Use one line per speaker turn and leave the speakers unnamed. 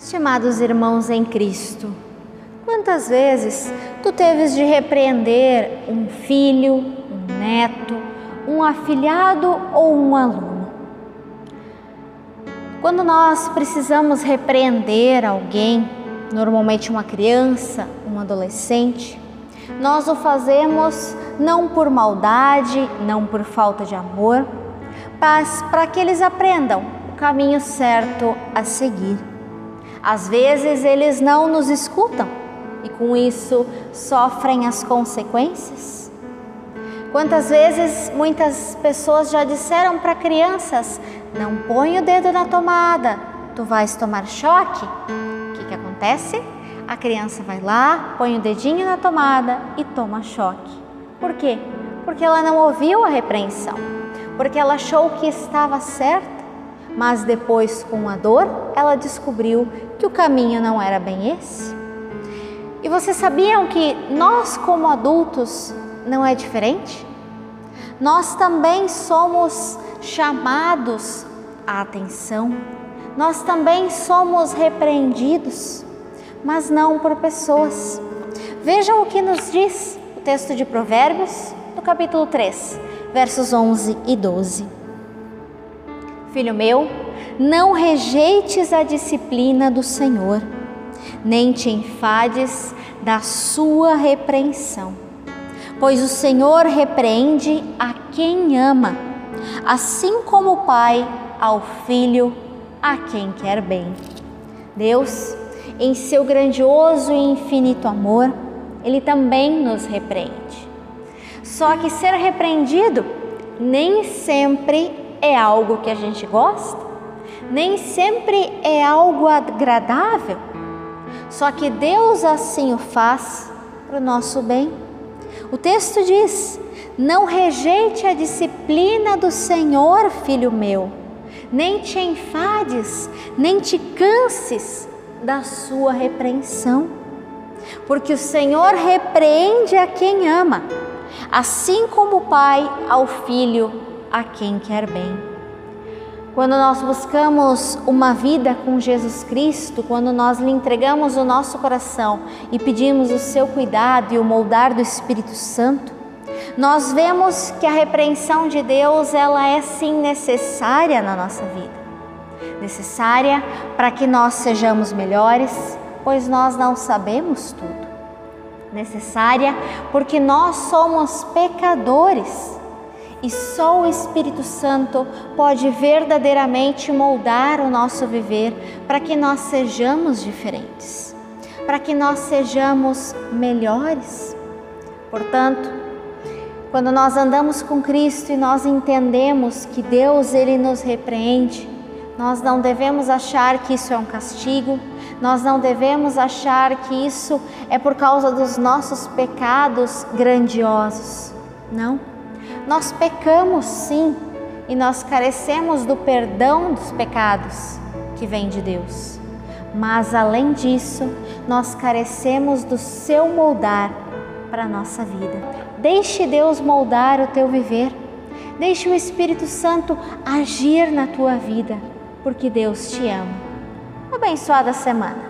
Estimados irmãos em Cristo, quantas vezes tu teves de repreender um filho, um neto, um afilhado ou um aluno? Quando nós precisamos repreender alguém, normalmente uma criança, um adolescente, nós o fazemos não por maldade, não por falta de amor, mas para que eles aprendam o caminho certo a seguir. Às vezes eles não nos escutam e com isso sofrem as consequências. Quantas vezes muitas pessoas já disseram para crianças: não põe o dedo na tomada, tu vais tomar choque? O que, que acontece? A criança vai lá, põe o dedinho na tomada e toma choque. Por quê? Porque ela não ouviu a repreensão, porque ela achou que estava certa mas depois, com a dor, ela descobriu que o caminho não era bem esse. E vocês sabiam que nós, como adultos, não é diferente? Nós também somos chamados à atenção, nós também somos repreendidos, mas não por pessoas. Vejam o que nos diz o texto de Provérbios, no capítulo 3, versos 11 e 12. Filho meu, não rejeites a disciplina do Senhor, nem te enfades da sua repreensão, pois o Senhor repreende a quem ama, assim como o Pai ao filho a quem quer bem. Deus, em seu grandioso e infinito amor, ele também nos repreende. Só que ser repreendido nem sempre é algo que a gente gosta, nem sempre é algo agradável. Só que Deus assim o faz para o nosso bem. O texto diz: Não rejeite a disciplina do Senhor, filho meu, nem te enfades, nem te canses da sua repreensão. Porque o Senhor repreende a quem ama, assim como o Pai ao filho a quem quer bem. Quando nós buscamos uma vida com Jesus Cristo, quando nós lhe entregamos o nosso coração e pedimos o seu cuidado e o moldar do Espírito Santo, nós vemos que a repreensão de Deus, ela é sim necessária na nossa vida. Necessária para que nós sejamos melhores, pois nós não sabemos tudo. Necessária porque nós somos pecadores e só o Espírito Santo pode verdadeiramente moldar o nosso viver para que nós sejamos diferentes, para que nós sejamos melhores. Portanto, quando nós andamos com Cristo e nós entendemos que Deus ele nos repreende, nós não devemos achar que isso é um castigo, nós não devemos achar que isso é por causa dos nossos pecados grandiosos. Não. Nós pecamos sim e nós carecemos do perdão dos pecados que vem de Deus. Mas além disso, nós carecemos do seu moldar para a nossa vida. Deixe Deus moldar o teu viver. Deixe o Espírito Santo agir na tua vida, porque Deus te ama. Abençoada semana.